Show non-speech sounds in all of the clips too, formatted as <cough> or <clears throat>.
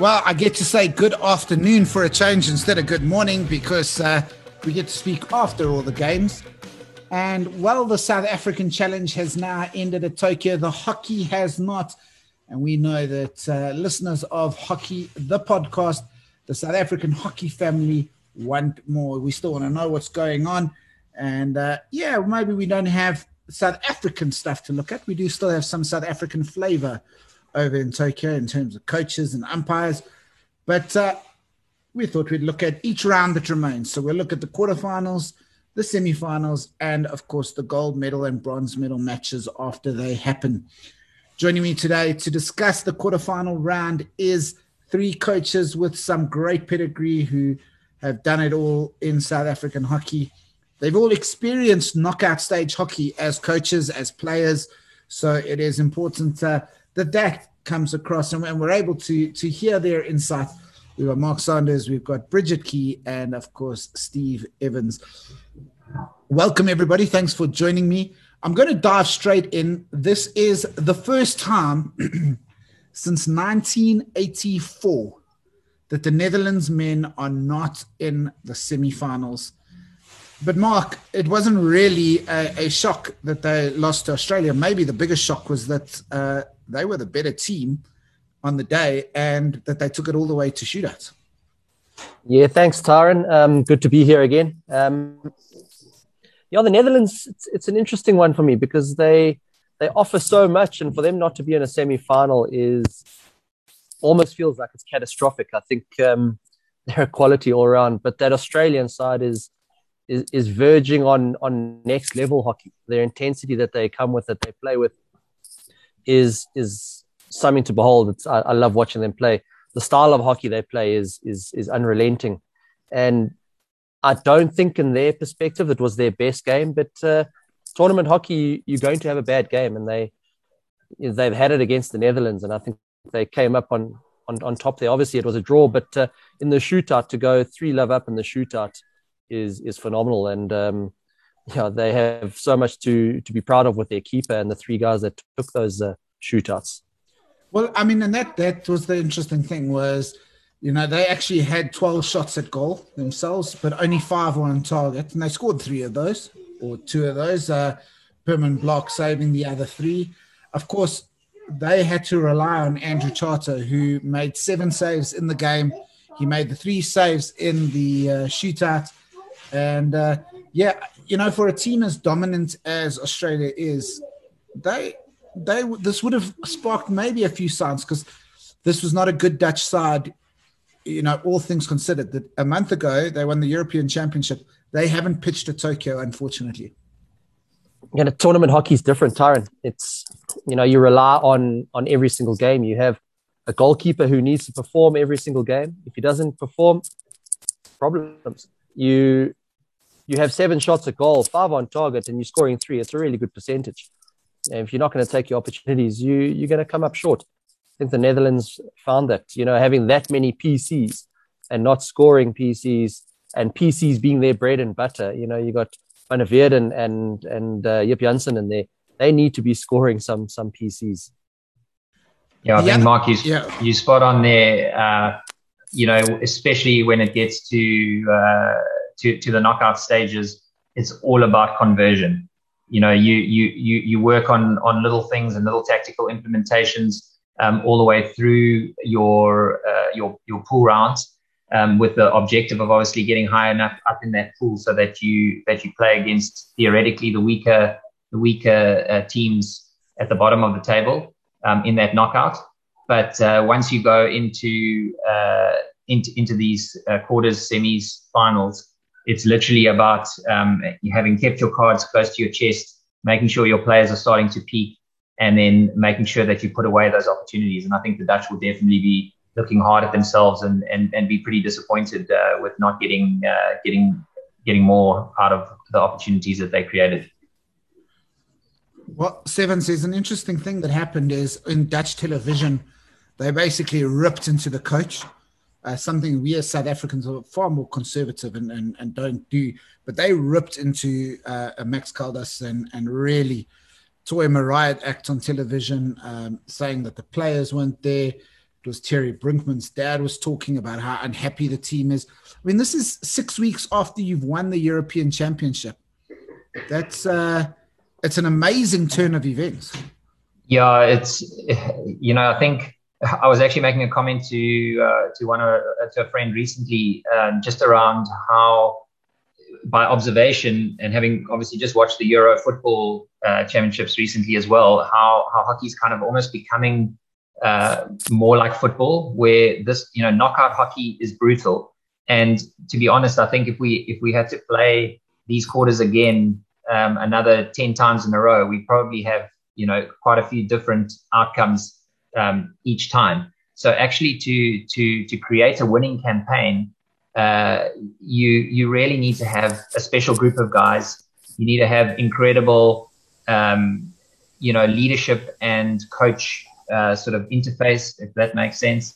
Well, I get to say good afternoon for a change instead of good morning because uh, we get to speak after all the games. And while the South African challenge has now ended at Tokyo, the hockey has not. And we know that uh, listeners of Hockey, the podcast, the South African hockey family want more. We still want to know what's going on. And uh, yeah, maybe we don't have South African stuff to look at. We do still have some South African flavor over in Tokyo in terms of coaches and umpires. But uh, we thought we'd look at each round that remains. So we'll look at the quarterfinals, the semifinals, and of course the gold medal and bronze medal matches after they happen. Joining me today to discuss the quarterfinal round is three coaches with some great pedigree who have done it all in South African hockey. They've all experienced knockout stage hockey as coaches, as players. So it is important uh, that that comes across and, we're able to to hear their insight. We've got Mark Sanders, we've got Bridget Key, and of course Steve Evans. Welcome everybody. Thanks for joining me. I'm going to dive straight in. This is the first time <clears throat> since 1984 that the Netherlands men are not in the semifinals. But Mark, it wasn't really a, a, shock that they lost to Australia. Maybe the biggest shock was that uh, they were the better team on the day and that they took it all the way to shootouts. Yeah, thanks, Tyron. Um, good to be here again. Um, yeah, the Netherlands, it's, it's, an interesting one for me because they they offer so much, and for them not to be in a semi final is almost feels like it's catastrophic. I think um, <laughs> they're a quality all around, but that Australian side is, is is verging on on next level hockey. Their intensity that they come with, that they play with, is is something to behold. It's, I, I, love watching them play. The style of hockey they play is is is unrelenting, and I don't think in their perspective it was their best game. But uh, tournament hockey, you're going to have a bad game, and they they've had it against the Netherlands, and I think they came up on on, on top there. Obviously, it was a draw, but uh, in the shootout to go three love up in the shootout is is phenomenal, and um, <laughs> yeah, they have so much to to be proud of with their keeper and the three guys that took those uh, shootouts. Well, I mean, and that that was the interesting thing was, you know, they actually had twelve shots at goal themselves, but only five were on target, and they scored three of those or two of those. Uh, Pirmin Blaak saving the other three. Of course, they had to rely on Andrew Charter, who made seven saves in the game. He made the three saves in the uh, shootout, and uh, yeah, you know, for a team as dominant as Australia is, they they this would have sparked maybe a few signs because this was not a good Dutch side. You know, all things considered, that a month ago they won the European Championship. They haven't pitched to Tokyo, unfortunately. Yeah, the tournament hockey is different, Tyron. It's you know you rely on on every single game. You have a goalkeeper who needs to perform every single game. If he doesn't perform, problems. You you have seven shots at goal, five on target, and you're scoring three. It's a really good percentage. And if you're not going to take your opportunities, you you're going to come up short. I think the Netherlands found that you know having that many PCs and not scoring PCs and PCs being their bread and butter. You know, you got Van der Weerden and and and uh, Jip Janssen in there. They need to be scoring some some PCs. Yeah, I think Mark, you yeah. you spot on there. Uh, you know, especially when it gets to uh, to, to the knockout stages, it's all about conversion. You know, you you you you work on on little things and little tactical implementations um, all the way through your uh, your your pool rounds, um, with the objective of obviously getting high enough up in that pool so that you that you play against theoretically the weaker the weaker uh, teams at the bottom of the table um, in that knockout. But uh, once you go into uh, into, into these uh, quarters, semis, finals, it's literally about um, having kept your cards close to your chest, making sure your players are starting to peak, and then making sure that you put away those opportunities. And I think the Dutch will definitely be looking hard at themselves and and, and be pretty disappointed uh, with not getting uh, getting getting more out of the opportunities that they created. Well, Sevens is an interesting thing that happened is in Dutch television, they basically ripped into the coach uh, something we as South Africans are far more conservative and, and, and don't do. But they ripped into uh, Max Caldas and, and really tore him a riot act on television, um, saying that the players weren't there. it was Thierry Brinkman's dad was talking about how unhappy the team is. I mean, this is six weeks after you've won the European Championship. That's uh, it's an amazing turn of events. Yeah, it's you know I think I was actually making a comment to uh, to one of, to a friend recently, um, just around how by observation and having obviously just watched the Euro football uh, championships recently as well, how how hockey's kind of almost becoming uh, more like football, where this you know knockout hockey is brutal. And to be honest, I think if we if we had to play these quarters again um, another ten times in a row, we probably have you know quite a few different outcomes um, each time. So actually, to to to create a winning campaign, uh, you you really need to have a special group of guys. You need to have incredible, um, you know, leadership and coach uh, sort of interface, if that makes sense.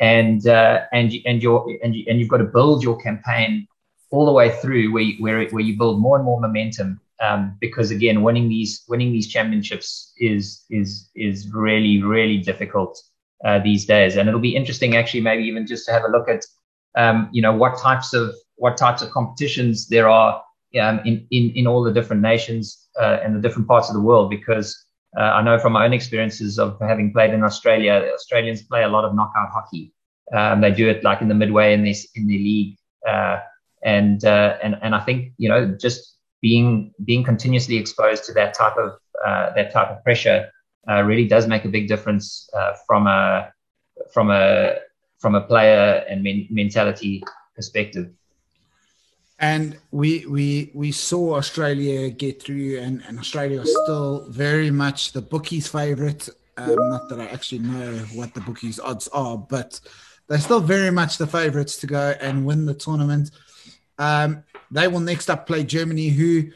And uh, and and your and you, and you've got to build your campaign all the way through where you, where it, where you build more and more momentum. Um, because again, winning these winning these championships is is is really really difficult uh, these days, and it'll be interesting actually maybe even just to have a look at um, you know what types of what types of competitions there are um, in, in in all the different nations uh, and the different parts of the world because uh, I know from my own experiences of having played in Australia, Australians play a lot of knockout hockey. Um, they do it like in the midway in this in the league, uh, and uh, and and I think you know just being being continuously exposed to that type of uh, that type of pressure uh, really does make a big difference uh, from a from a from a player and men- mentality perspective and we we we saw Australia get through, and, and Australia is still very much the bookies' favourite. Um, not that I actually know what the bookies' odds are, but they're still very much the favourites to go and win the tournament. Um, they will next up play Germany, who,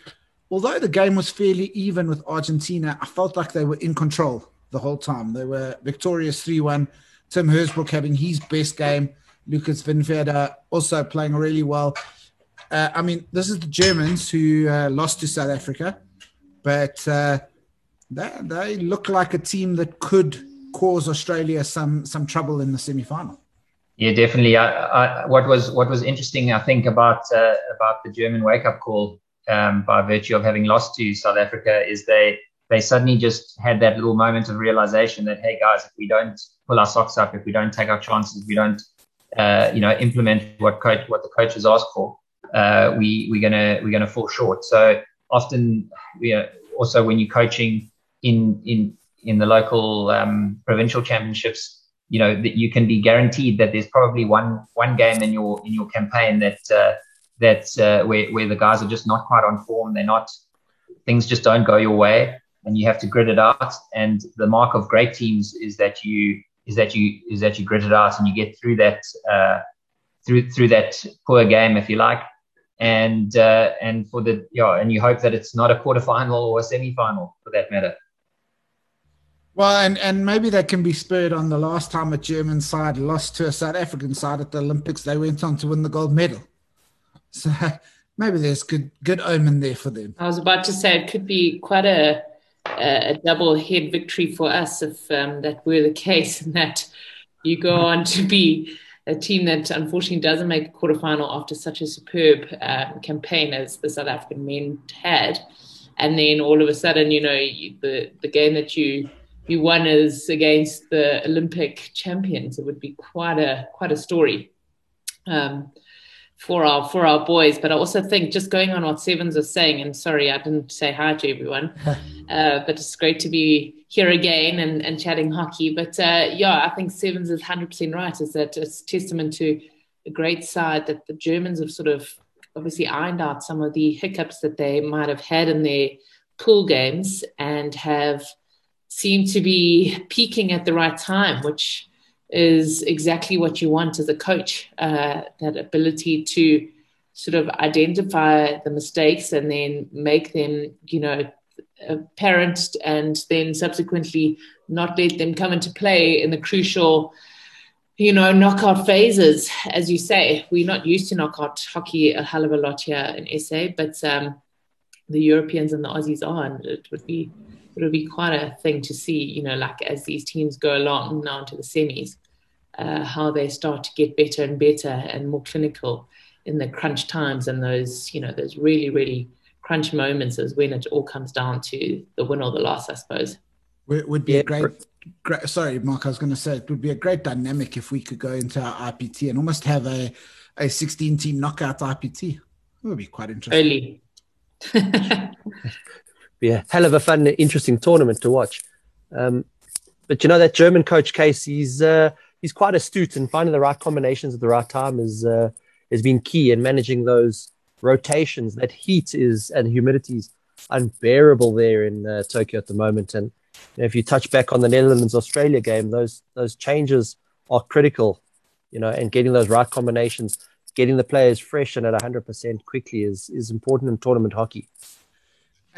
although the game was fairly even with Argentina, I felt like they were in control the whole time. They were victorious 3 1. Tim Herzbruch having his best game. Lucas Windfeder also playing really well. Uh, I mean, this is the Germans who uh, lost to South Africa, but uh, they, they look like a team that could cause Australia some some trouble in the semi final. Yeah, definitely. I, I, what was what was interesting, I think, about uh, about the German wake up call um, by virtue of having lost to South Africa is they they suddenly just had that little moment of realization that hey guys, if we don't pull our socks up, if we don't take our chances, if we don't uh, you know implement what coach what the coaches ask for, uh, we we're gonna we're gonna fall short. So often, you know, also when you're coaching in in in the local um, provincial championships, you know that you can be guaranteed that there's probably one one game in your in your campaign that uh, that uh, where where the guys are just not quite on form. They're not things just don't go your way, and you have to grit it out. And the mark of great teams is that you is that you is that you grit it out and you get through that uh, through through that poor game, if you like, and uh, and for the yeah, and you hope that it's not a quarterfinal or a semi-final for that matter. Well, and, and maybe that can be spurred on the last time a German side lost to a South African side at the Olympics. They went on to win the gold medal. <laughs> So maybe there's good good omen there for them. I was about to say it could be quite a a double head victory for us if um, that were the case, <laughs> and that you go on to be a team that unfortunately doesn't make a quarterfinal after such a superb uh, campaign as the South African men had, and then all of a sudden, you know, the the game that you you won is against the Olympic champions. It would be quite a quite a story. Um, for our for our boys. But I also think just going on what Sevens was saying, and sorry I didn't say hi to everyone, <laughs> uh, but it's great to be here again and, and chatting hockey. But uh, yeah, I think Sevens is hundred percent right. Is that it's testament to a great side that the Germans have sort of obviously ironed out some of the hiccups that they might have had in their pool games and have seemed to be peaking at the right time, which is exactly what you want as a coach uh, that ability to sort of identify the mistakes and then make them, you know, apparent and then subsequently not let them come into play in the crucial you know, knockout phases, as you say. We're not used to knockout hockey a hell of a lot here in SA, but um, the Europeans and the Aussies are, and it would be it would be quite a thing to see, you know, like as these teams go along now into the semis. uh, how they start to get better and better and more clinical in the crunch times and those, you know, those really, really crunch moments is when it all comes down to the win or the loss, I suppose. It would be yeah. a great, great, sorry, Mark, I was going to say it would be a great dynamic if we could go into our IPT and almost have a, a 16 team knockout IPT. It would be quite interesting. Early. <laughs> be a hell of a fun, interesting tournament to watch. Um, but you know that German coach Kais, he's uh, he's quite astute and finding the right combinations at the right time is uh, has been key in managing those rotations. That heat is and humidity is unbearable there in uh, Tokyo at the moment. And you know, if you touch back on the Netherlands Australia game, those those changes are critical. You know, and getting those right combinations, getting the players fresh and at 100% quickly is is important in tournament hockey.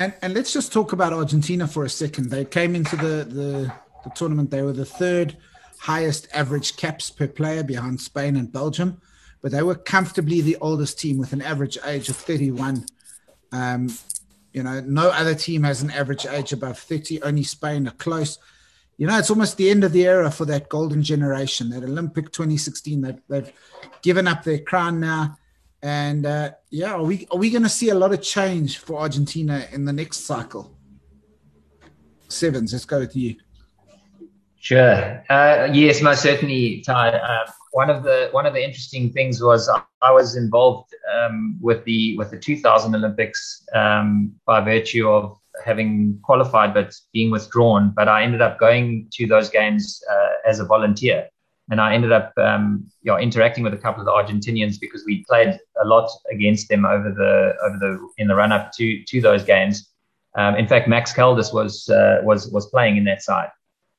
And and let's just talk about Argentina for a second. They came into the the, the tournament. They were the third highest average caps per player behind Spain and Belgium, but they were comfortably the oldest team with an average age of 31. Um, you know, no other team has an average age above 30. Only Spain are close. You know, it's almost the end of the era for that golden generation, that Olympic 2016. They've, they've given up their crown now. And uh, yeah, are we are we going to see a lot of change for Argentina in the next cycle? Sevens, let's go with you. Sure. Uh, yes, most certainly, Ty. Uh, one of the one of the interesting things was I was involved um, with the with the 2000 Olympics um, by virtue of having qualified but being withdrawn. But I ended up going to those games uh, as a volunteer and I ended up um, you know, interacting with a couple of the Argentinians because we played a lot against them over the over the in the run up to to those games. Um, in fact, Max Caldas was uh, was was playing in that side,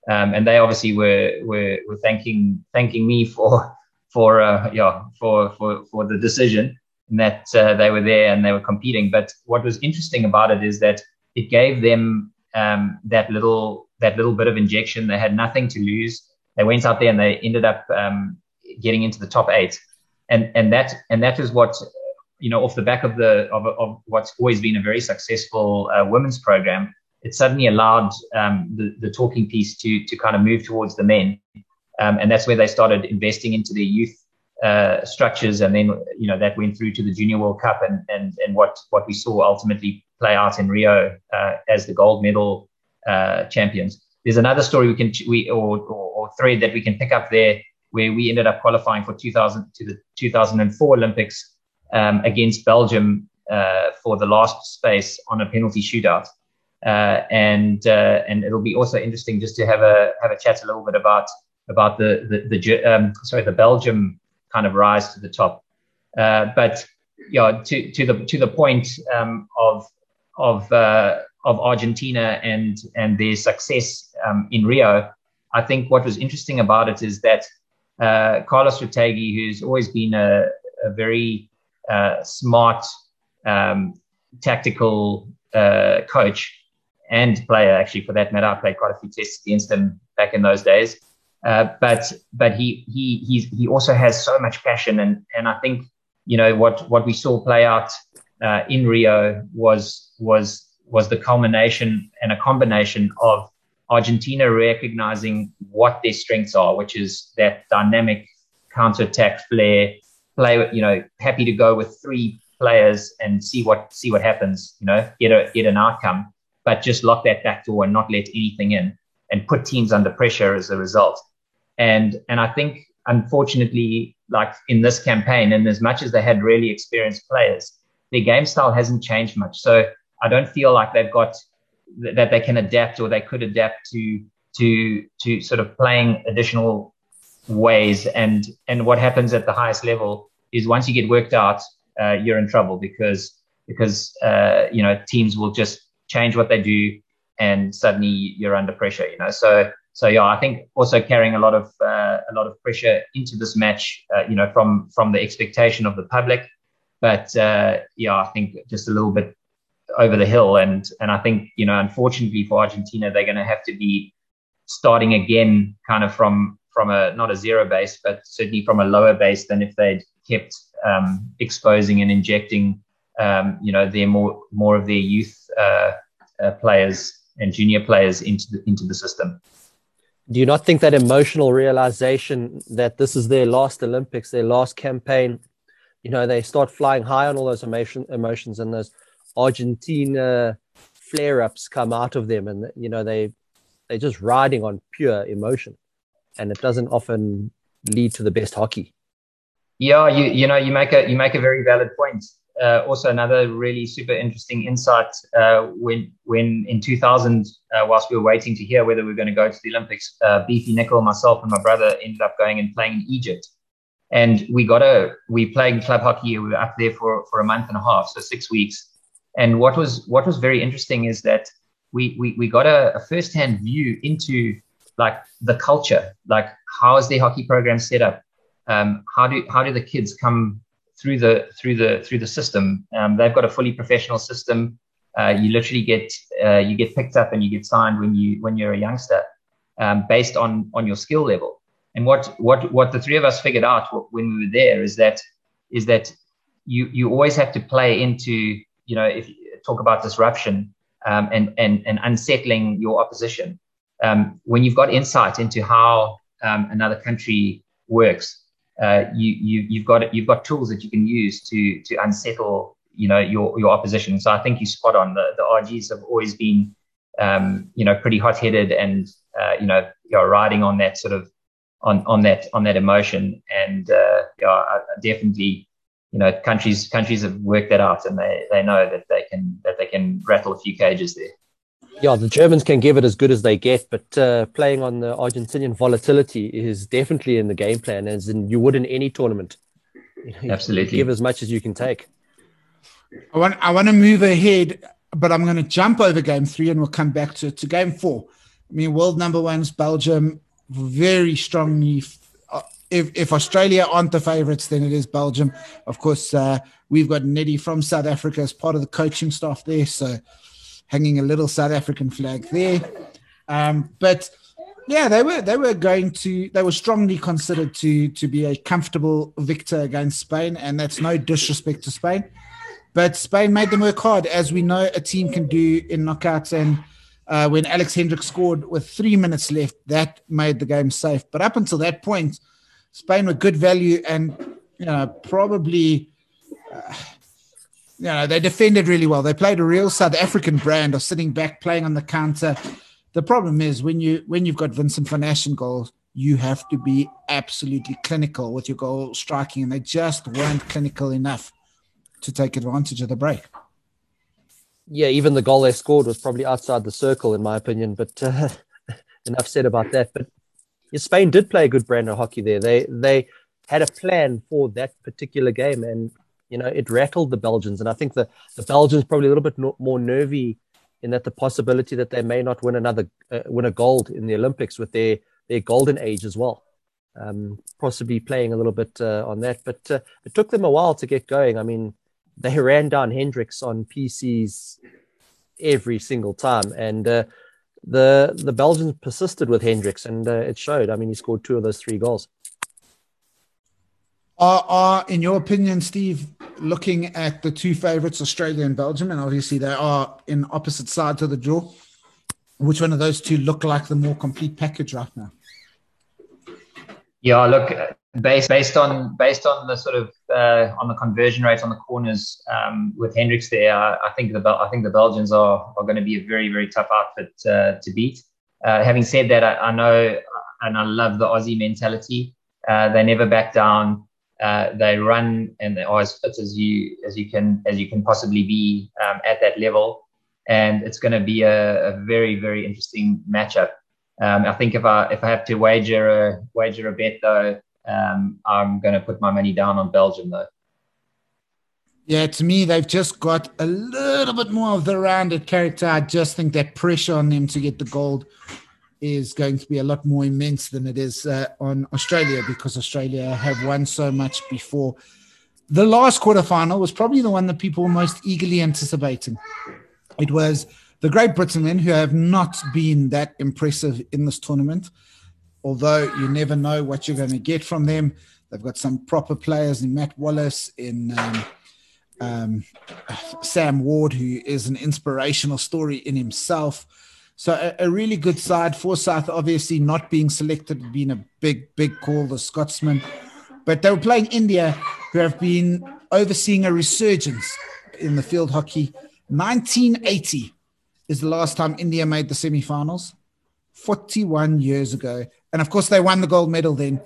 um, and they obviously were were were thanking thanking me for for uh, yeah for for for the decision that uh, they were there and they were competing. But what was interesting about it is that it gave them um, that little that little bit of injection. They had nothing to lose they went out there and they ended up um, getting into the top eight, and and that and that is what you know off the back of the of, of what's always been a very successful uh, women's program. It suddenly allowed um, the the talking piece to to kind of move towards the men, um, and that's where they started investing into their youth uh, structures, and then you know that went through to the Junior World Cup, and and and what what we saw ultimately play out in Rio uh, as the gold medal uh, champions. There's another story we can we or, or thread that we can pick up there, where we ended up qualifying for 2000 to the 2004 Olympics um, against Belgium uh, for the last space on a penalty shootout. Uh, and uh, and it'll be also interesting just to have a have a chat a little bit about about the the, the um, sorry the Belgium kind of rise to the top. Uh, but yeah, to to the to the point um, of of uh, of Argentina and and their success um, in Rio, I think what was interesting about it is that uh, Carlos Retegui, who's always been a, a very uh, smart, um, tactical uh, coach and player, actually, for that matter, I played quite a few tests against him back in those days. Uh, but but he he he's, he also has so much passion, and and I think you know what what we saw play out uh, in Rio was was was the culmination and a combination of Argentina recognizing what their strengths are, which is that dynamic counter-attack flair, play, you know, happy to go with three players and see what see what happens, you know, get a get an outcome, but just lock that back door and not let anything in and put teams under pressure as a result. And and I think unfortunately, like in this campaign, and as much as they had really experienced players, their game style hasn't changed much. So I don't feel like they've got that they can adapt or they could adapt to to to sort of playing additional ways. And and what happens at the highest level is once you get worked out uh, you're in trouble because because uh, you know teams will just change what they do and suddenly you're under pressure you know? So so yeah i think also carrying a lot of uh, a lot of pressure into this match uh, you know from from the expectation of the public. But uh, yeah i think just a little bit over the hill. And and I think you know, unfortunately for Argentina, they're going to have to be starting again, kind of from from a not a zero base, but certainly from a lower base than if they'd kept um, exposing and injecting, um, you know, their more more of their youth uh, uh, players and junior players into the into the system. Do you not think that emotional realization that this is their last Olympics, their last campaign, you know, they start flying high on all those emotion, emotions and those Argentina flare ups come out of them and, you know, they, they're just riding on pure emotion and it doesn't often lead to the best hockey. Yeah, you you know you make a you make a very valid point. Uh, also, another really super interesting insight uh, when when in 2000, uh, whilst we were waiting to hear whether we were going to go to the Olympics, uh, Beefy Nicol, myself, and my brother ended up going and playing in Egypt, and we got a we played club hockey. We were up there for for a month and a half, so six weeks. And what was what was very interesting is that we we, we got a, a first hand view into like the culture, like how is the hockey program set up um, how do how do the kids come through the through the through the system? Um, they've got a fully professional system. Uh, you literally get uh, you get picked up and you get signed when you when you're a youngster, um, based on on your skill level. And what what what the three of us figured out when we were there is that is that you you always have to play into you know if you talk about disruption um, and and and unsettling your opposition. Um, when you've got insight into how um, another country works, uh, you, you you've got you've got tools that you can use to to unsettle you know your your opposition. So I think you spot on. The the Argies have always been um, you know pretty hot headed and uh, you know you're riding on that sort of on on that on that emotion and uh, yeah, definitely you know countries countries have worked that out and they they know that they can that they can rattle a few cages there. Yeah, the Germans can give it as good as they get, but uh, playing on the Argentinian volatility is definitely in the game plan, as in you would in any tournament. You <laughs> know, Absolutely, give as much as you can take. I want I want to move ahead, but I'm going to jump over game three, and we'll come back to to game four. I mean, world number one's Belgium, very strongly. If, if Australia aren't the favourites, then it is Belgium. Of course, uh, we've got Neddy from South Africa as part of the coaching staff there, so hanging a little South African flag there. Um, but yeah, they were they were going to they were strongly considered to to be a comfortable victor against Spain, and that's no disrespect to Spain, but Spain made them work hard, as we know a team can do in knockouts. And uh, when Alex Hendrickx scored with three minutes left, that made the game safe. But up until that point, Spain were good value and you know probably. Uh, you know, they defended really well. They played a real South African brand of sitting back, playing on the counter. The problem is when you when you've got Vincent Vanasch in goals, you have to be absolutely clinical with your goal striking, and they just weren't clinical enough to take advantage of the break. Yeah, even the goal they scored was probably outside the circle, in my opinion. But uh, <laughs> enough said about that. But Spain did play a good brand of hockey there. They they had a plan for that particular game, and you know, it rattled the Belgians, and I think the the Belgians probably a little bit more nervy in that the possibility that they may not win another uh, win a gold in the Olympics with their their golden age as well. Um, possibly playing a little bit uh, on that, but uh, it took them a while to get going. I mean, they ran down Hendrickx on PCs every single time, and uh, the the Belgians persisted with Hendrickx, and uh, it showed. I mean, he scored two of those three goals. Are, are, in your opinion, Steve, looking at the two favorites, Australia and Belgium, and obviously they are in opposite sides of the draw, which one of those two look like the more complete package right now? Yeah, look, based based on based on the sort of uh, on the conversion rate on the corners um, with Hendrickx there, I, I think the I think the Belgians are are going to be a very very tough outfit uh, to beat. Uh, having said that, I, I, know and I love the Aussie mentality. Uh, they never back down. Uh, they run and they are as fit as you as you can as you can possibly be um, at that level, and it's going to be a, a, very very interesting matchup. Um, I think if I if I have to wager a wager a bet though, um, I'm going to put my money down on Belgium though. Yeah, to me, they've just got a little bit more of the rounded character. I just think that pressure on them to get the gold is going to be a lot more immense than it is uh, on Australia because Australia have won so much before. The last quarterfinal was probably the one that people were most eagerly anticipating. It was the Great Britain men who have not been that impressive in this tournament, although you never know what you're going to get from them. They've got some proper players in Matt Wallace, in um, um, Sam Ward, who is an inspirational story in himself. So a, a, really good side. Forsyth obviously not being selected being a big, big call, the Scotsman. But they were playing India, who have been overseeing a resurgence in the field hockey. 1980 is the last time India made the semi-finals, 41 years ago. And of course, they won the gold medal then.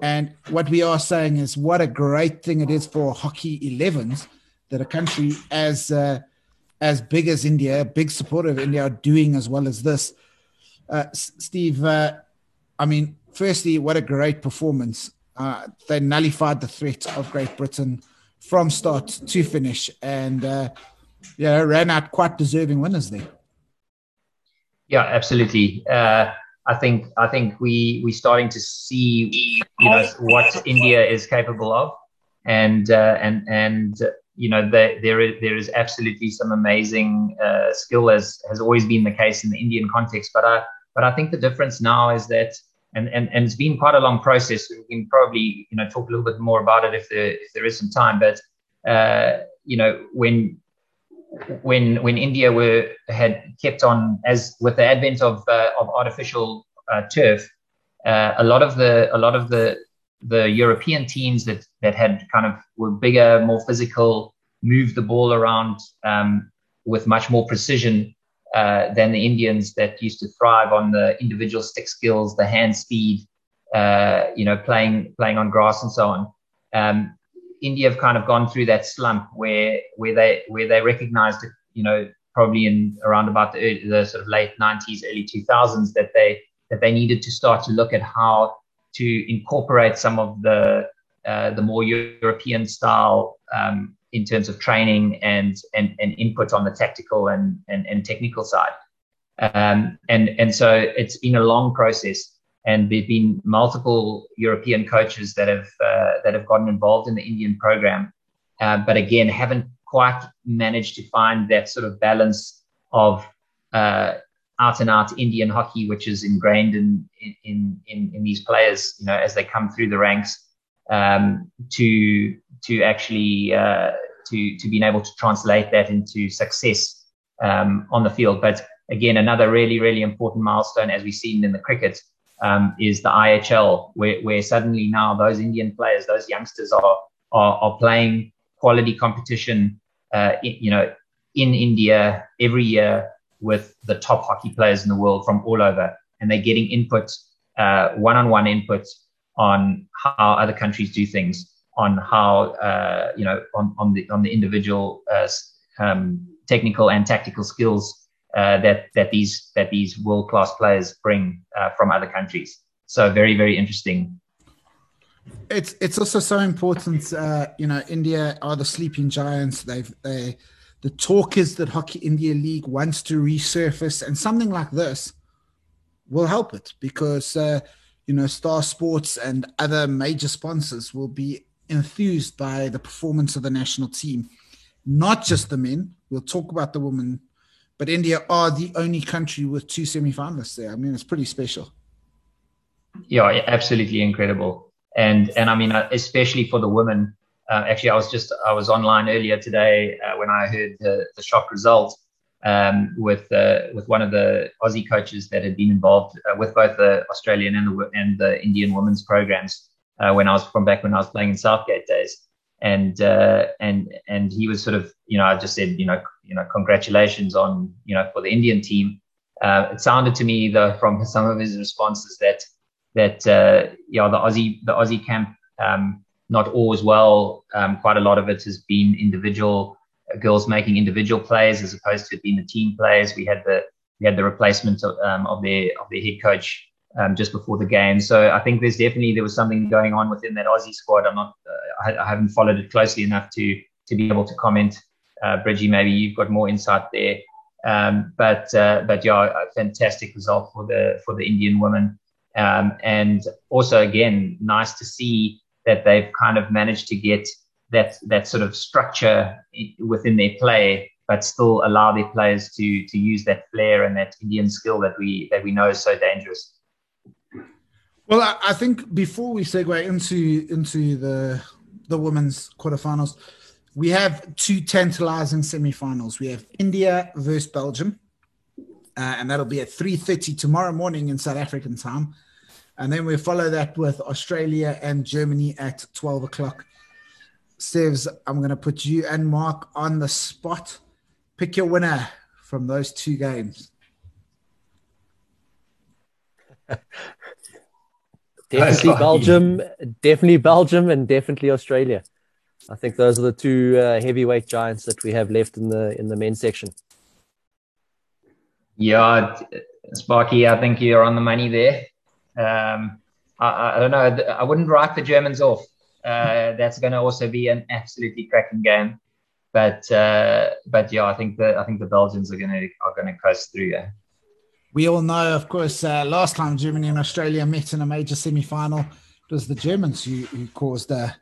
And what we are saying is what a great thing it is for hockey 11s that a country as uh, as big as India, a big supporter of India, are doing as well as this. Uh, Steve, uh, I mean, firstly, what a great performance. Uh, they nullified the threat of Great Britain from start to finish and, uh, yeah, ran out quite deserving winners there. Yeah, absolutely. Uh, I think I think we we're starting to see you know what India is capable of, and uh, and and you know there there is, there is absolutely some amazing uh, skill as has always been the case in the Indian context. But I but I think the difference now is that and and, and it's been quite a long process. We can probably you know talk a little bit more about it if there if there is some time. But uh, you know when when when India were had kept on as with the advent of uh, of artificial uh, turf, uh, a lot of the a lot of the the European teams that that had kind of were bigger, more physical, moved the ball around um, with much more precision uh, than the Indians that used to thrive on the individual stick skills, the hand speed, uh, you know, playing playing on grass and so on. Um, India have kind of gone through that slump where where they where they recognized it, you know, probably in around about the, early, the sort of late 90s, early 2000s that they that they needed to start to look at how to incorporate some of the uh, the more European style um, in terms of training and, and and input on the tactical and and, and technical side. Um, and and so it's been a long process and there've been multiple European coaches that have uh, that have gotten involved in the Indian program, uh, but again haven't quite managed to find that sort of balance of uh, out and out Indian hockey, which is ingrained in in in, in these players, you know, as they come through the ranks, um, to to actually uh, to to being able to translate that into success um, on the field. But again, another really really important milestone, as we've seen in the cricket, um, is the IHL, where, where suddenly now those Indian players, those youngsters are are, are playing quality competition, uh, in, you know, in India every year with the top hockey players in the world from all over, and they're getting input, uh, one-on-one input on how other countries do things, on how uh, you know, on, on the on the individual uh, um, technical and tactical skills uh, that that these that these world class players bring uh, from other countries. So very very interesting. It's it's also so important. Uh, you know, India are the sleeping giants. They've they the talk is that Hockey India League wants to resurface, and something like this will help it because uh, you know Star Sports and other major sponsors will be enthused by the performance of the national team, not just the men. We'll talk about the women but India are the only country with two semi-finalists there. I mean, it's pretty special. Yeah, absolutely incredible. And and I mean, uh, especially for the women. Uh, actually, I was just I was online earlier today uh, when I heard the, the shock result um, with uh, with one of the Aussie coaches that had been involved uh, with both the Australian and the and the Indian women's programs uh, when I was from back when I was playing in Southgate days and uh, and and he was sort of you know I just said you know you know congratulations on you know for the Indian team. Uh, it sounded to me though from <laughs> some of his responses that that uh, yeah the Aussie the Aussie camp um, not all as well. Um, quite a lot of it has been individual uh, girls making individual plays as opposed to being the team players. We had the we had the replacement of, um, of their of their head coach um, just before the game. So I think there's definitely there was something going on within that Aussie squad. I'm not, uh, I, haven't followed it closely enough to to be able to comment. Uh, Bridgie, maybe you've got more insight there. Um, but uh, but yeah, a fantastic result for the for the Indian women, um, and also again nice to see that they've kind of managed to get that that sort of structure within their play but still allow their players to to use that flair and that Indian skill that we that we know is so dangerous. Well, I, I think before we segue into into the the women's quarterfinals, we have two tantalizing semifinals. We have India versus Belgium, uh, and that'll be at 3.30 tomorrow morning in South African time. And then we follow that with Australia and Germany at 12 o'clock. Sevs, I'm going to put you and Mark on the spot. Pick your winner from those two games. <laughs> definitely Belgium, definitely Belgium, and definitely Australia. I think those are the two uh, heavyweight giants that we have left in the in the men's section. Yeah, Sparky, I think you're on the money there. Um, I, I, don't know. I wouldn't write the Germans off. Uh, <laughs> that's going to also be an absolutely cracking game. But uh, but yeah, I think the I think the Belgians are going to are going to coast through. Yeah. We all know, of course, uh, last time Germany and Australia met in a major semi-final, it was the Germans who, who caused a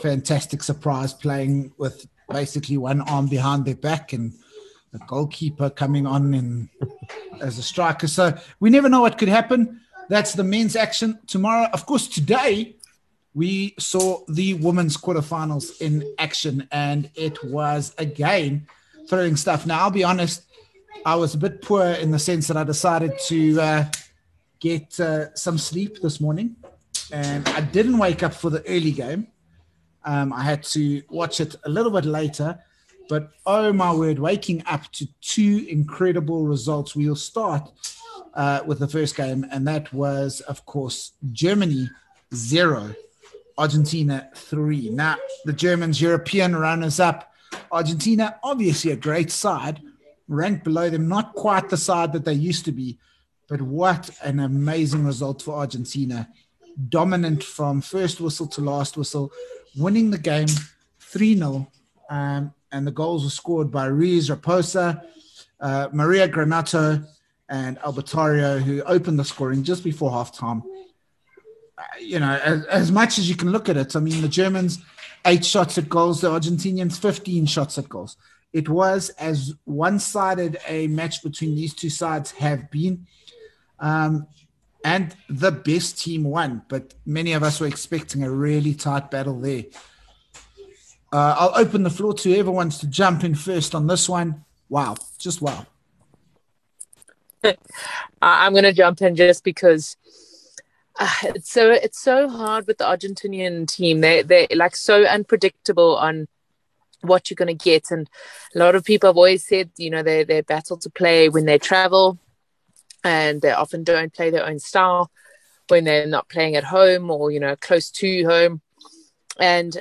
fantastic surprise, playing with basically one arm behind their back and a goalkeeper coming on in, as a striker. So we never know what could happen. That's the men's action tomorrow. Of course, today we saw the women's quarterfinals in action, and it was again thrilling stuff. Now, I'll be honest, I was a bit poor in the sense that I decided to uh, get uh, some sleep this morning, and I didn't wake up for the early game. Um, I had to watch it a little bit later, but oh my word, waking up to two incredible results. We'll start uh, with the first game, and that was, of course, Germany zero, Argentina three. Now, the Germans, European runners up. Argentina, obviously a great side, ranked below them, not quite the side that they used to be, but what an amazing result for Argentina. Dominant from first whistle to last whistle, winning the game 3 0. Um, and the goals were scored by Ruiz Raposo, uh, Maria Granatto, and Albertarrio, who opened the scoring just before halftime. Uh, you know, as, as, much as you can look at it, I mean, the Germans, eight shots at goals, the Argentinians, 15 shots at goals. It was as one sided a match between these two sides have been. Um, and the best team won, but many of us were expecting a really tight battle there. Uh, I'll open the floor to whoever wants to jump in first on this one. Wow, just wow. <laughs> I'm going to jump in just because uh, it's so it's so hard with the Argentinian team. They they're like so unpredictable on what you're going to get, and a lot of people have always said, you know, they they battle to play when they travel, and they often don't play their own style when they're not playing at home or you know close to home. And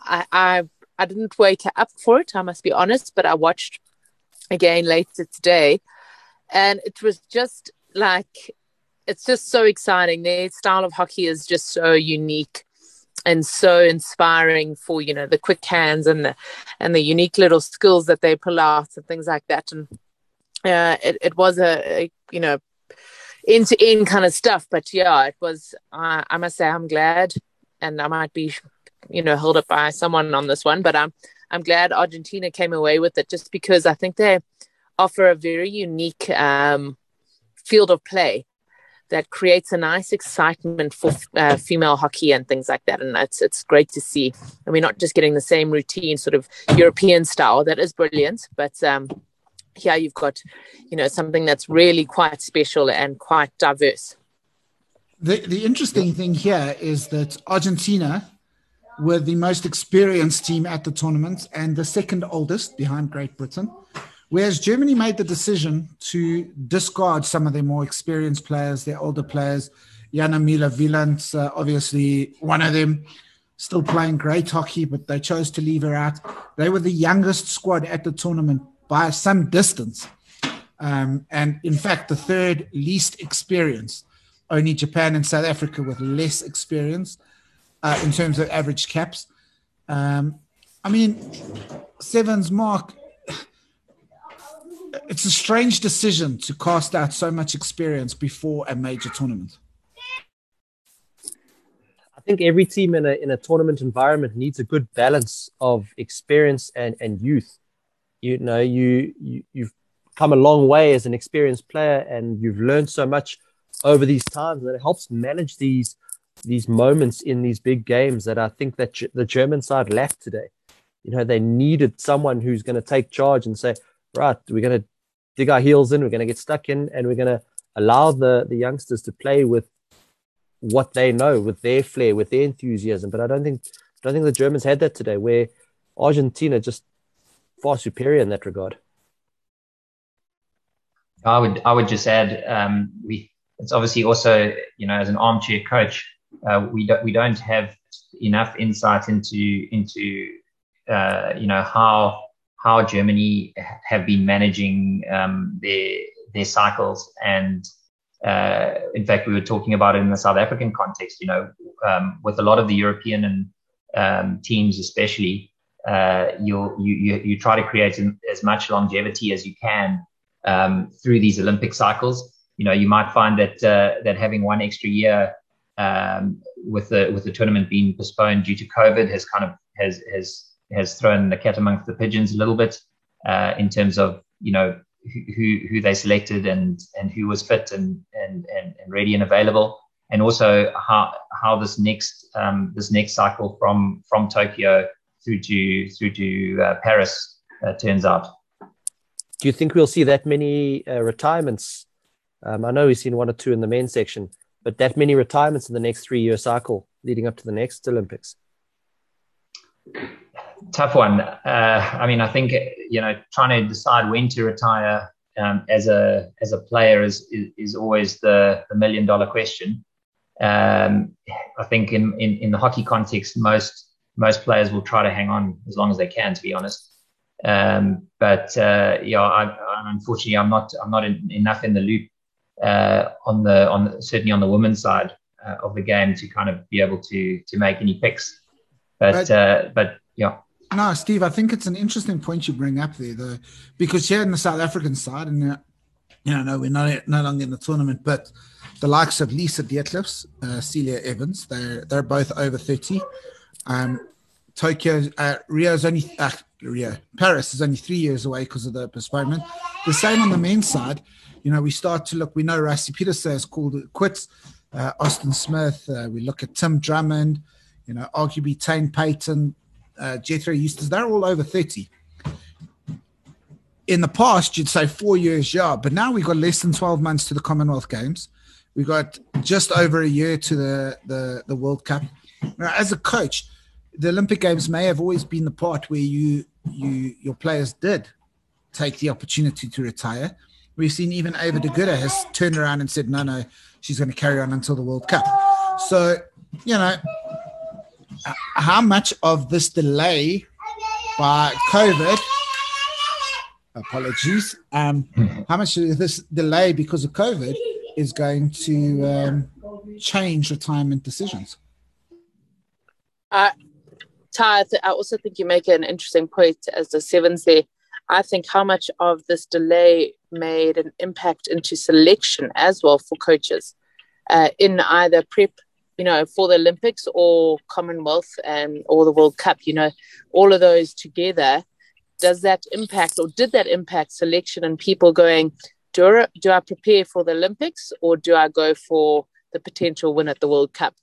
I I, I didn't wake up for it. I must be honest, but I watched again later today and it was just like it's just so exciting. Their style of hockey is just so unique and so inspiring for you know the quick hands and the and the unique little skills that they pull out and things like that. And uh, it it was a, a you know end to end kind of stuff. But yeah, it was. Uh, I must say, I'm glad, and I might be you know held up by someone on this one, but I'm I'm glad Argentina came away with it just because I think they offer a very unique um, field of play that creates a nice excitement for uh, female hockey and things like that. And it's it's great to see. And we're not just getting the same routine, sort of European style. That is brilliant, but um, here you've got, you know, something that's really quite special and quite diverse. The the interesting thing here is that Argentina were the most experienced team at the tournament and the second oldest behind Great Britain. Whereas Germany made the decision to discard some of their more experienced players, their older players. Jana Müller Wieland, uh, obviously one of them, still playing great hockey, but they chose to leave her out. They were the youngest squad at the tournament by some distance. Um, and in fact, the third least experienced. Only Japan and South Africa with less experience uh, in terms of average caps. Um, I mean, Sevens Mark, it's a strange decision to cast out so much experience before a major tournament. I think every team in a in a tournament environment needs a good balance of experience and, and youth. You know, you, you you've come a long way as an experienced player, and you've learned so much over these times that it helps manage these these moments in these big games that I think that the German side lacked today. You know, they needed someone who's going to take charge and say, right, we're going to dig our heels in. We're going to get stuck in, and we're going to allow the the youngsters to play with what they know, with their flair, with their enthusiasm. But I don't think I don't think the Germans had that today, where Argentina just far superior in that regard. I would I would just add um, we it's obviously also you know as an armchair coach uh, we don't we don't have enough insight into into uh, you know how how Germany have been managing um, their their cycles and uh, in fact we were talking about it in the South African context you know um, with a lot of the European and um, teams especially uh, you you you try to create as much longevity as you can um, through these Olympic cycles. You know, you might find that uh, that having one extra year um, with the with the tournament being postponed due to COVID has kind of has has has thrown the cat amongst the pigeons a little bit uh, in terms of you know who who they selected and and who was fit and and and, and ready and available, and also how how this next um, this next cycle from from Tokyo through to through to uh, Paris uh, turns out do you think we'll see that many uh, retirements? Um, I know we've seen one or two in the men's section, but that many retirements in the next three year cycle leading up to the next Olympics? Tough one. Uh, I mean, I think you know trying to decide when to retire um, as a as a player is is, is always the, the million dollar question. Um, I think in, in in the hockey context, most most players will try to hang on as long as they can. To be honest, um, but uh, yeah, I, unfortunately, I'm not I'm not in, enough in the loop uh, on the on the, certainly on the women's side uh, of the game to kind of be able to to make any picks. But but, uh, but yeah. No, Steve, I think it's an interesting point you bring up there, though, because here in the South African side, and uh, you know, no, we're not no longer in the tournament, but the likes of Lisa Deetlefs, uh, Celia Evans, they're they're both over thirty. Um, Tokyo, uh, Rio's only uh, Rio. Paris is only three years away because of the postponement. The same on the men's side. You know, we start to look. We know Rassie Pieterse has called it quits. Uh, Austin Smith. Uh, we look at Tim Drummond. You know, arguably Taine Paton, uh, Jethro Eustace. They're all over thirty. In the past, you'd say four years, yeah, but now we've got less than twelve months to the Commonwealth Games. We've got just over a year to the the, the World Cup. Now, as a coach, the Olympic Games may have always been the part where you you your players did take the opportunity to retire. We've seen even Eva de Goede has turned around and said, no, no, she's going to carry on until the World Cup. So, you know, how much of this delay by COVID, apologies, um, how much of this delay because of COVID is going to um, change retirement decisions? Uh, Ty, I also think you make an interesting point as the sevens there. I think how much of this delay made an impact into selection as well for coaches uh, in either prep, you know, for the Olympics or Commonwealth and or the World Cup. You know, all of those together. Does that impact or did that impact selection and people going, do I, do I prepare for the Olympics or do I go for the potential win at the World Cup?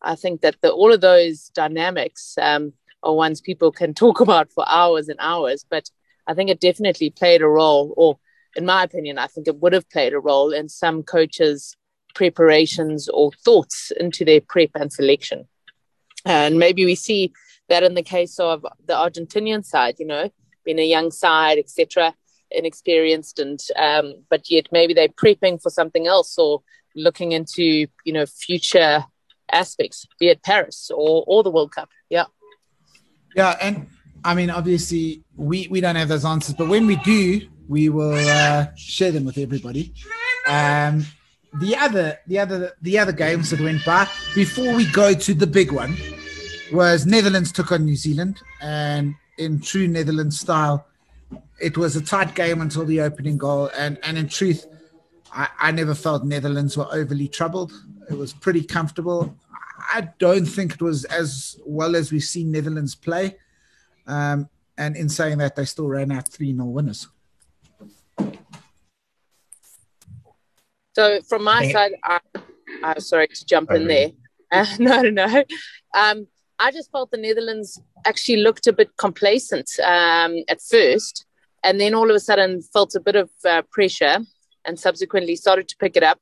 I think that the, all of those dynamics um, are ones people can <laughs> talk about for hours and hours. But I think it definitely played a role, or in my opinion, I think it would have played a role in some coaches' preparations or thoughts into their prep and selection. And maybe we see that in the case of the Argentinian side, you know, being a young side, etc., inexperienced, and um, but yet maybe they're prepping for something else or looking into you know future aspects, be it Paris or or the World Cup. Yeah. Yeah, and I mean, obviously, we we don't have those answers, but when we do, we will uh, share them with everybody. Um, the other, the other, the other games that went by before we go to the big one was Netherlands took on New Zealand, and in true Netherlands style, it was a tight game until the opening goal. And and in truth, I, I never felt Netherlands were overly troubled. It was pretty comfortable. I don't think it was as well as we've seen Netherlands play. Um, and in saying that, they still ran out 3 0 winners. So, from my side, I, I'm sorry to jump in there. Uh, <laughs> no, no, no. Um, I just felt the Netherlands actually looked a bit complacent um, at first. and then all of a sudden felt a bit of uh, pressure and subsequently started to pick it up.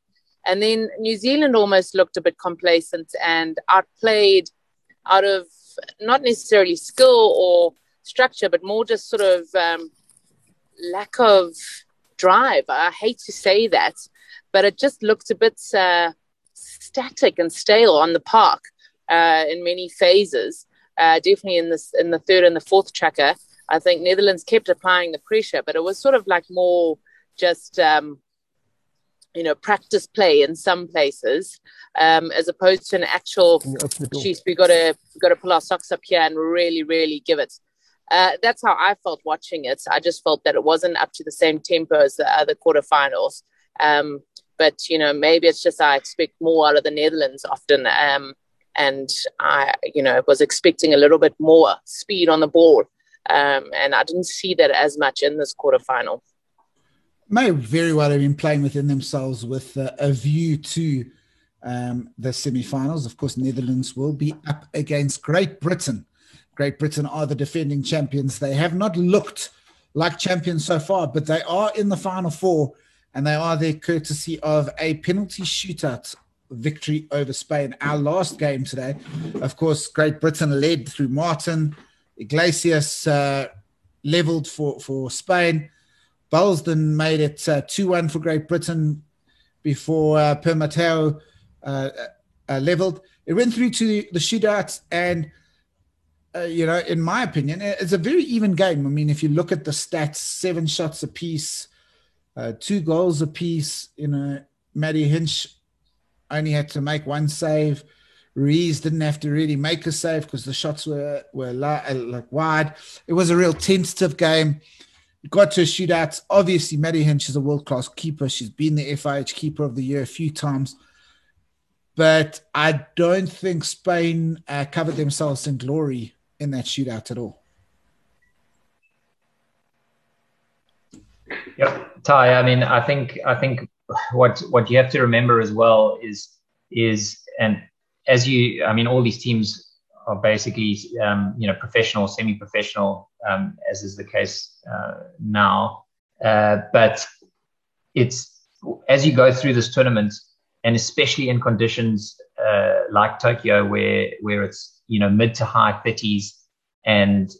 And then New Zealand almost looked a bit complacent and outplayed out of not necessarily skill or structure, but more just sort of um, lack of drive. I hate to say that, but it just looked a bit uh, static and stale on the park uh, in many phases. Uh, definitely in this in the third and the fourth tracker, I think Netherlands kept applying the pressure, but it was sort of like more just um, you know practice play in some places um, as opposed to an actual geez we got to got to pull our socks up here and really really give it uh, that's how I felt watching it. I just felt that it wasn't up to the same tempo as the other quarterfinals. Um, but you know, maybe it's just I expect more out of the Netherlands often, um, and I, you know, was expecting a little bit more speed on the ball, um, and I didn't see that as much in this quarterfinal may very well have been playing within themselves with a view to um, the semi-finals. Of course, Netherlands will be up against Great Britain. Great Britain are the defending champions. They have not looked like champions so far, but they are in the final four, and they are there courtesy of a penalty shootout victory over Spain. Our last game today, of course, Great Britain led through Martin. Iglesias uh, leveled for, for Spain. Beilsten made it uh, 2 1 for Great Britain before uh, uh, uh, leveled. It went through to the, the shootouts, and, uh, you know, in my opinion, it's a very even game. I mean, if you look at the stats, seven shots apiece, uh, two goals apiece. You know, Maddie Hinch only had to make one save. Ruiz didn't have to really make a save because the shots were were like wide. It was a real tentative game got to a shootout. Obviously, Maddie Hinch is a world class keeper. She's been the FIH Keeper of the Year a few times. But I don't think Spain uh, covered themselves in glory in that shootout at all. Yep, Ty. I mean, I think I think what what you have to remember as well is is and as you, I mean, all these teams are basically um, you know professional, semi-professional, um, as is the case uh, now. Uh, but it's as you go through this tournament, and especially in conditions uh, like Tokyo, where where it's you know mid to high 30s and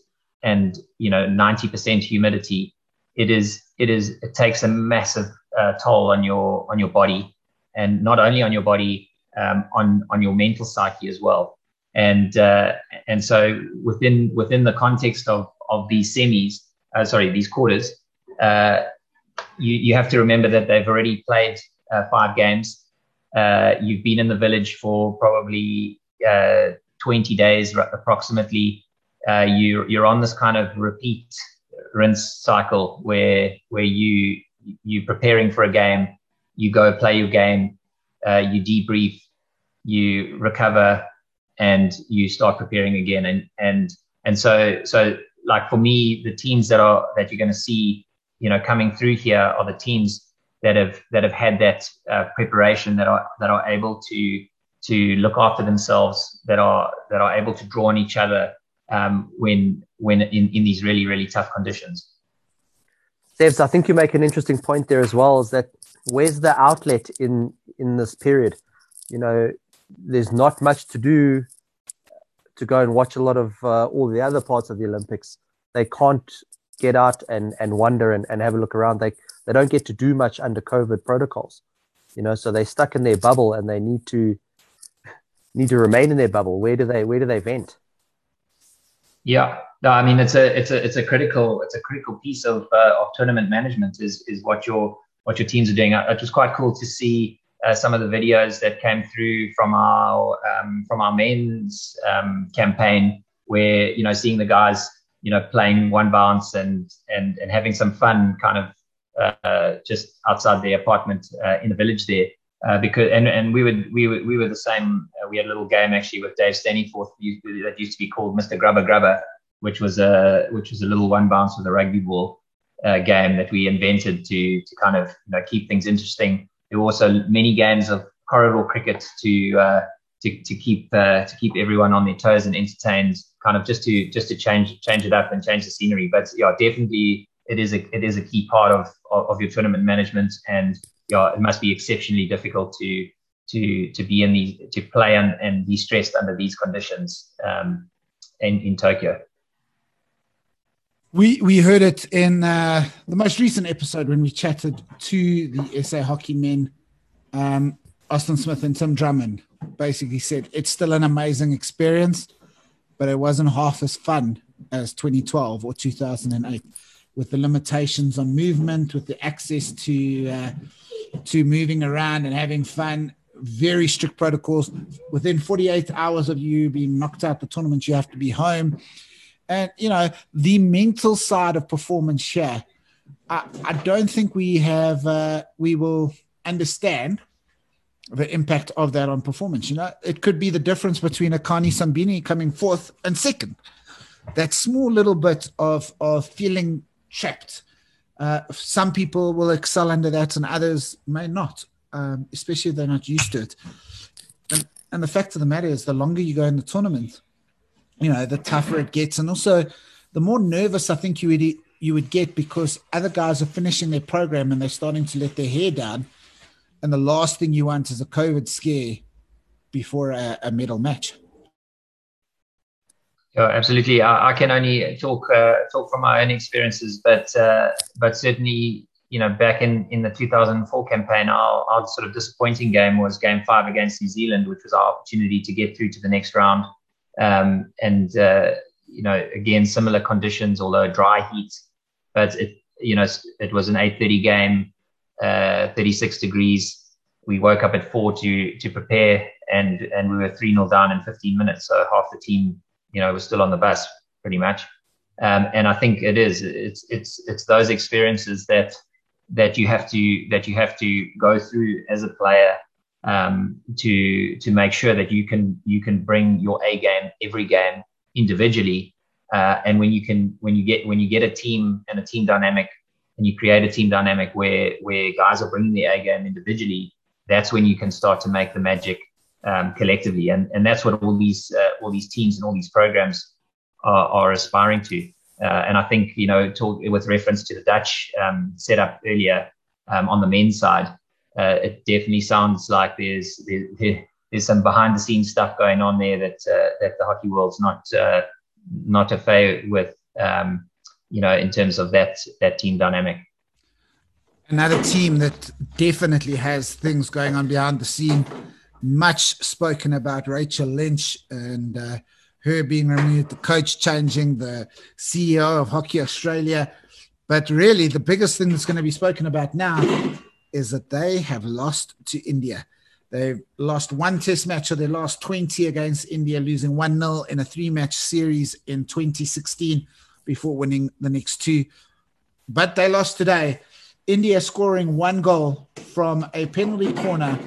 and you know 90% humidity, it is it is it takes a massive uh, toll on your on your body, and not only on your body, um, on on your mental psyche as well and uh, and so within within the context of of these semis, uh, sorry, these quarters, uh, you you have to remember that they've already played uh, five games. Uh, you've been in the village for probably uh, 20 days approximately. you you're on this kind of repeat rinse cycle where where you you're preparing for a game, you go play your game, you debrief, you recover, and you start preparing again. And and and so so like for me, the teams that are that you're going to see, you know, coming through here are the teams that have that have had that uh, preparation that are that are able to to look after themselves that are that are able to draw on each other um, when when in, in these really really tough conditions. Debs, I think you make an interesting point there as well. Is that where's the outlet in in this period? You know, there's not much to do to go and watch a lot of uh, all the other parts of the Olympics. They can't get out and, and wander and, and have a look around. They they don't get to do much under COVID protocols, you know. So they're stuck in their bubble and they need to need to remain in their bubble. Where do they where do they vent? Yeah, no, I mean it's a it's a it's a critical it's a critical piece of uh, of tournament management is is what your what your teams are doing. It was quite cool to see uh, some of the videos that came through from our um, from our men's um, campaign, where you know seeing the guys you know playing one bounce and and and having some fun, kind of uh, just outside the apartment uh, in the village there. Uh, because and and we would we were we were the same. Uh, we had a little game actually with Dave Stanyforth that used to be called Mr. Grubber Grubber, which was a which was a little one bounce with a rugby ball uh, game that we invented to to kind of you know keep things interesting there were also many games of corridor cricket to uh, to, to keep uh, to keep everyone on their toes and entertained, kind of just to just to change change it up and change the scenery. But yeah, definitely it is a it is a key part of of, your tournament management, and it must be exceptionally difficult to to to be in these to play and, and be stressed under these conditions um, in in Tokyo. We we heard it in uh, the most recent episode when we chatted to the SA hockey men, um, Austin Smith and Tim Drummond. Basically said it's still an amazing experience, but it wasn't half as fun as 2012 or 2008, with the limitations on movement, with the access to uh, to moving around and having fun. Very strict protocols. Within 48 hours of you being knocked out the tournament, you have to be home and you know the mental side of performance share i, I don't think we have uh, we will understand the impact of that on performance you know it could be the difference between Akani Simbine coming fourth and second that small little bit of of feeling trapped uh, some people will excel under that and others may not um, especially if they're not used to it. And, and the fact of the matter is the longer you go in the tournament you know, the tougher it gets, and also the more nervous I think you would you would get because other guys are finishing their program and they're starting to let their hair down, and the last thing you want is a COVID scare before a, a medal match. Yeah, absolutely. I, I can only talk uh, talk from my own experiences, but uh, but certainly, you know, back in, in the 2004 campaign, our, our sort of disappointing game was Game Five against New Zealand, which was our opportunity to get through to the next round. Um, and, uh, you know, again, similar conditions, although dry heat, but it, you know, it was an 8.30 game, uh, 36 degrees. We woke up at four to, to prepare and, and we were 3 0 down in 15 minutes. So half the team, you know, was still on the bus pretty much. Um, and I think it is, it's, it's, it's those experiences that, that you have to, that you have to go through as a player um, to to make sure that you can you can bring your A game every game individually. Uh, and when you can when you get when you get a team and a team dynamic and you create a team dynamic where where guys are bringing the A game individually, that's when you can start to make the magic um, collectively. And and that's what all these uh, all these teams and all these programs are, are aspiring to. Uh, and I think you know talk, with reference to the Dutch um, setup earlier um, on the men's side uh, it definitely sounds like there's there, there's some behind the scenes stuff going on there that uh, that the hockey world's not uh, not affair with. Um, you know, in terms of that that team dynamic. Another team that definitely has things going on behind the scene. Much spoken about Rachel Lynch and uh, her being removed, the coach changing, the CEO of Hockey Australia. But really, the biggest thing that's going to be spoken about now is that they have lost to India. They've lost one test match of their last 20 against India, losing 1 0 in a three match series in 2016 before winning the next two. But they lost today. India scoring one goal from a penalty corner.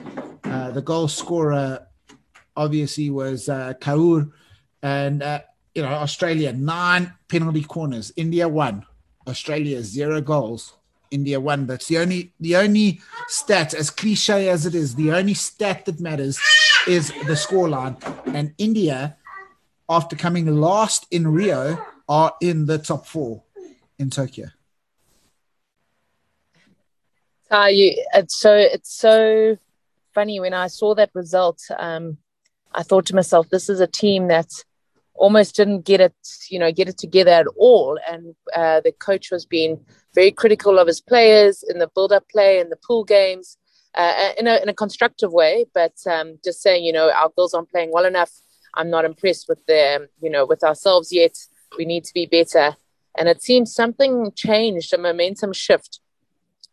The goal scorer obviously was uh, Kaur. And, uh, you know, Australia, nine penalty corners. India, one. Australia, zero goals. India won. That's the only the only stat, as cliche as it is, the only stat that matters is the scoreline. And India, after coming last in Rio, are in the top four in Tokyo. Uh, you, it's so it's so funny when I saw that result. Um, I thought to myself, this is a team that almost didn't get it, you know, get it together at all. And uh, the coach was being very critical of his players in the build-up play and the pool games uh, in, a, in a constructive way, but um, just saying, you know, our girls aren't playing well enough. I'm not impressed with them, you know, with ourselves yet. We need to be better. And it seems something changed, a momentum shift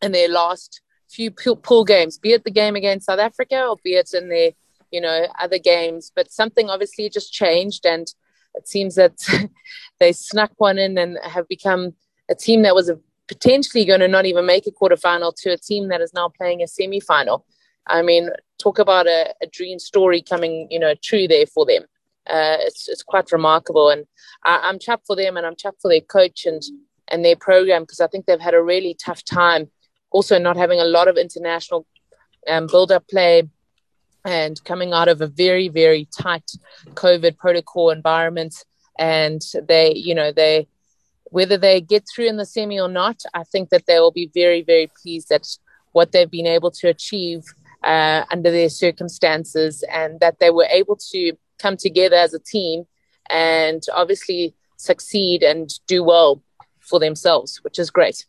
in their last few pool games, be it the game against South Africa or be it in the you know, other games. But something obviously just changed, and it seems that <laughs> they snuck one in and have become a team that was potentially going to not even make a quarterfinal to a team that is now playing a semi-final. I mean, talk about a, a dream story coming, you know, true there for them. Uh, it's it's quite remarkable, and I, am chuffed for them, and I'm chuffed for their coach and and their program because I think they've had a really tough time. Also, not having a lot of international um, build-up play, and coming out of a very very tight covid protocol environment and they you know they whether they get through in the semi or not, I think that they will be very, very pleased at what they've been able to achieve uh, under their circumstances and that they were able to come together as a team and obviously succeed and do well for themselves, which is great.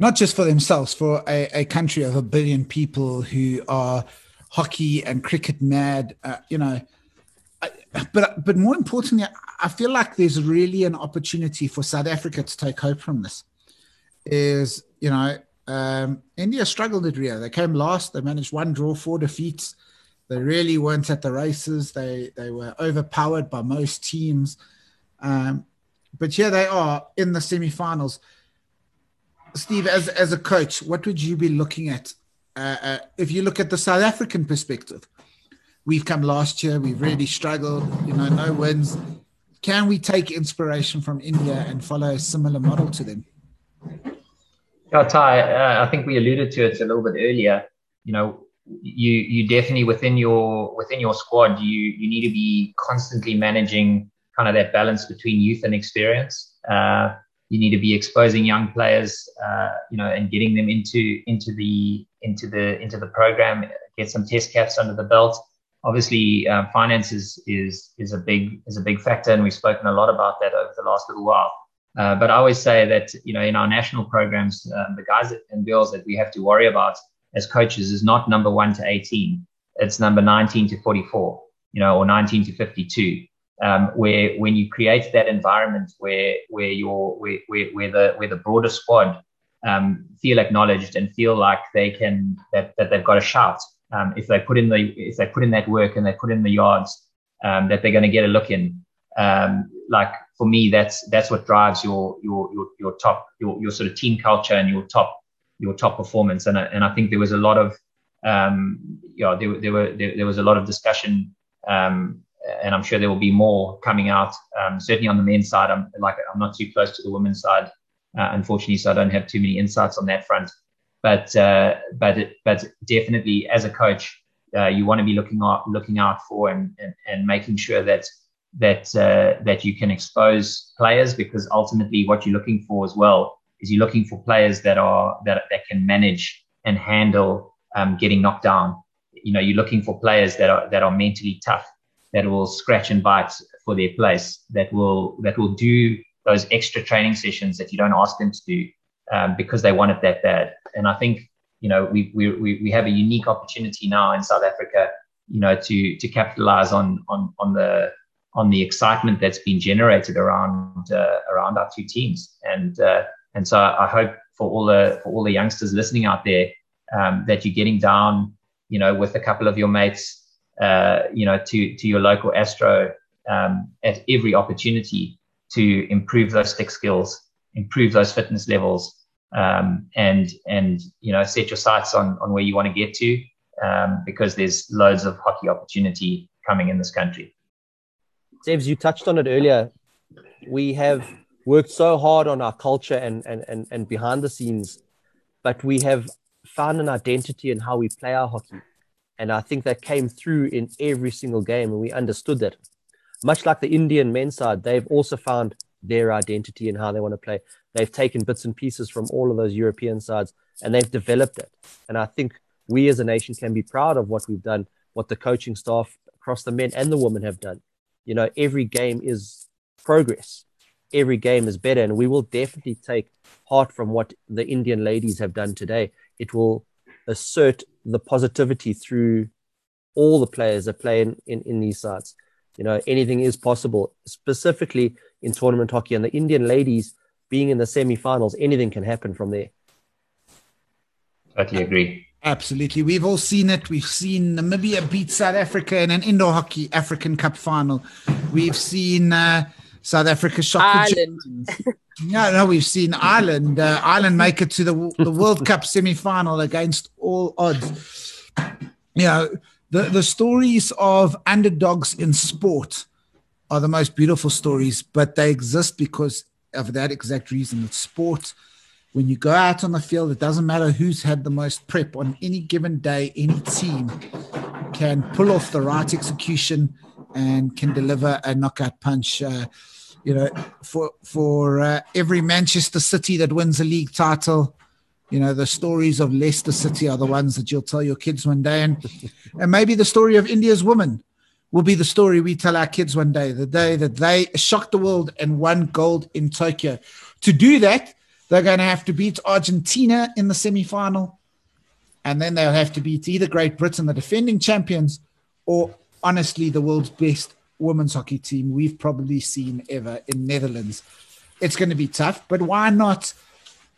Not just for themselves, for a, a country of a billion people who are hockey and cricket mad, uh, you know. I, but but more importantly, I feel like there's really an opportunity for South Africa to take hope from this. Is you know um, India struggled at Rio. They came last. They managed one draw, four defeats. They really weren't at the races. They they were overpowered by most teams. Um, but here they are in the semi-finals. Steve, as as a coach, what would you be looking at uh, uh, if you look at the South African perspective? We've come last year. We've really struggled. You know, no wins. Can we take inspiration from India and follow a similar model to them? Yeah, Ty, uh, I think we alluded to it a little bit earlier. You know, you you definitely within your within your squad, you you need to be constantly managing kind of that balance between youth and experience. Uh, you need to be exposing young players, uh, you know, and getting them into into the into the into the program. Get some test caps under the belt. Obviously, uh, finances is is a big is a big factor, and we've spoken a lot about that over the last little while. Uh, but I always say that you know in our national programs, uh, the guys and girls that we have to worry about as coaches is not number one to 18. It's number 19 to 44, you know, or 19 to 52. Um, where when you create that environment where where your where, where, where the where the broader squad um, feel acknowledged and feel like they can that, that they've got a shout um, if they put in the if they put in that work and they put in the yards um, that they're going to get a look in um, like for me, that's that's what drives your your your your top your your sort of team culture and your top your top performance. And I, and I think there was a lot of um, you know, there, there were there, there was a lot of discussion, um, and I'm sure there will be more coming out. Um, certainly on the men's side, I'm like I'm not too close to the women's side, uh, unfortunately, so I don't have too many insights on that front. But uh, but but definitely as a coach, uh, you want to be looking out looking out for and, and, and making sure that that uh, that you can expose players because ultimately what you're looking for as well is you're looking for players that are that that can manage and handle um, getting knocked down. You know, you're looking for players that are that are mentally tough, that will scratch and bite for their place, that will that will do those extra training sessions that you don't ask them to do um, because they want it that bad. And I think you know we we we have a unique opportunity now in South Africa, you know, to to capitalize on on on the on the excitement that's been generated around uh, around our two teams. And uh, and so I hope for all the for all the youngsters listening out there um, that you're getting down, you know, with a couple of your mates, uh, you know, to to your local Astro um, at every opportunity to improve those stick skills, improve those fitness levels, um, and and you know set your sights on on where you want to get to um, because there's loads of hockey opportunity coming in this country. Sebs, you touched on it earlier. We have worked so hard on our culture and, and, and, and behind the scenes, but we have found an identity in how we play our hockey. And I think that came through in every single game, and we understood that. Much like the Indian men's side, they've also found their identity and how they want to play. They've taken bits and pieces from all of those European sides and they've developed it. And I think we as a nation can be proud of what we've done, what the coaching staff across the men and the women have done you know, every game is progress. Every game is better. And we will definitely take heart from what the Indian ladies have done today. It will assert the positivity through all the players that play in, in, in these sides. You know, anything is possible, specifically in tournament hockey. And the Indian ladies being in the semi-finals, anything can happen from there. Totally agree. Absolutely. We've all seen it. We've seen Namibia beat South Africa in an indoor hockey African Cup final. We've seen uh, South Africa shock Ireland. <laughs> no, no, we've seen Ireland. Uh, Ireland make it to the, the World <laughs> Cup semi final against all odds. You know, the, the stories of underdogs in sport are the most beautiful stories, but they exist because of that exact reason. It's sport when you go out on the field, it doesn't matter who's had the most prep on any given day, any team can pull off the right execution and can deliver a knockout punch. Uh, You know, for for uh, every Manchester City that wins a league title, you know, the stories of Leicester City are the ones that you'll tell your kids one day, and and maybe the story of India's women will be the story we tell our kids one day, the day that they shocked the world and won gold in Tokyo. To do that, they're going to have to beat Argentina in the semi final. And then they'll have to beat either Great Britain, the defending champions, or honestly, the world's best women's hockey team we've probably seen ever in Netherlands. It's going to be tough, but why not?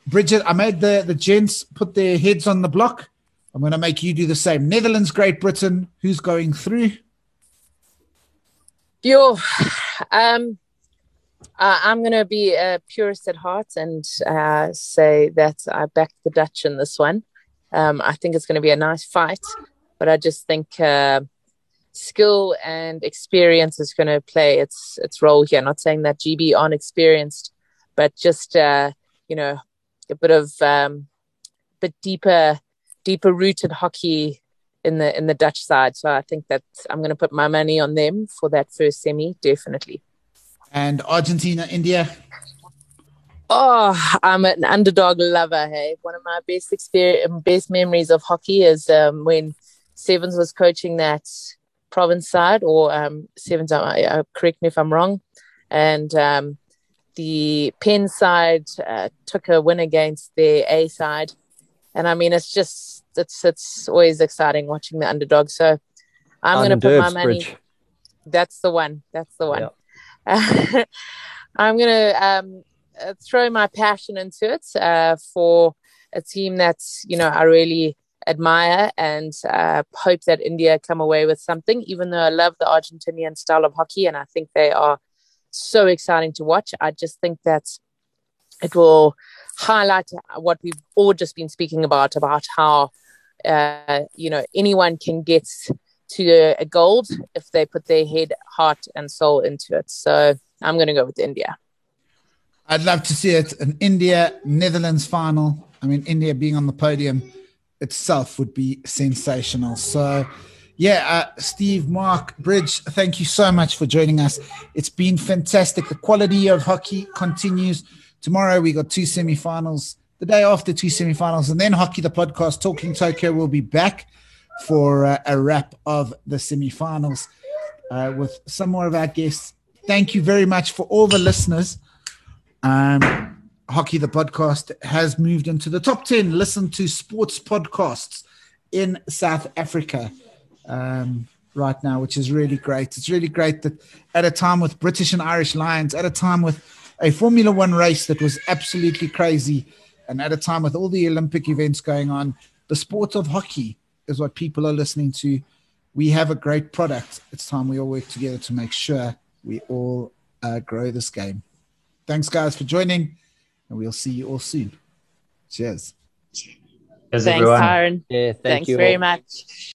Bridget, I made the, the gents put their heads on the block. I'm going to make you do the same. Netherlands, Great Britain, who's going through? Yo, um, uh, I'm going to be a purist at heart and uh, say that I back the Dutch in this one. Um, I think it's going to be a nice fight, but I just think uh, skill and experience is going to play its its role here. Not saying that GB aren't experienced, but just uh, you know a bit of um, bit deeper deeper rooted hockey in the in the Dutch side. So I think that I'm going to put my money on them for that first semi, definitely. And Argentina, India. Oh, I'm an underdog lover. Hey, one of my best experience, best memories of hockey is um, when Sevens was coaching that province side, or um, Sevens. Uh, uh, correct me if I'm wrong. And um, the Penn side uh, took a win against the A side, and I mean, it's just it's it's always exciting watching the underdog. So I'm going to put my money. Bridge. That's the one. That's the one. Yep. <laughs> I'm going to um, throw my passion into it uh, for a team that's you know I really admire and uh, hope that India come away with something. Even though I love the Argentinian style of hockey and I think they are so exciting to watch, I just think that it will highlight what we've all just been speaking about about how uh, you know anyone can get to a gold if they put their head, heart, and soul into it. So I'm going to go with India. I'd love to see it an India Netherlands final. I mean, India being on the podium itself would be sensational. So, yeah, uh, Steve, Mark, Bridge, thank you so much for joining us. It's been fantastic. The quality of hockey continues. Tomorrow we got two semifinals. The day after two semifinals, and then hockey. The podcast Talking Tokyo will be back for uh, a wrap of the semifinals uh, with some more of our guests. Thank you very much for all the listeners. Um, hockey the podcast has moved into the top ten. Listen to sports podcasts in South Africa. Um, right now, which is really great. It's really great that at a time with British and Irish Lions, at a time with a Formula One race that was absolutely crazy. And at a time with all the Olympic events going on, the sport of hockey is what people are listening to. We have a great product. It's time we all work together to make sure we all uh, grow this game. Thanks, guys, for joining, and we'll see you all soon. Cheers. Cheers, Thanks, everyone. Aaron. Yeah, thank Thanks you very all. much.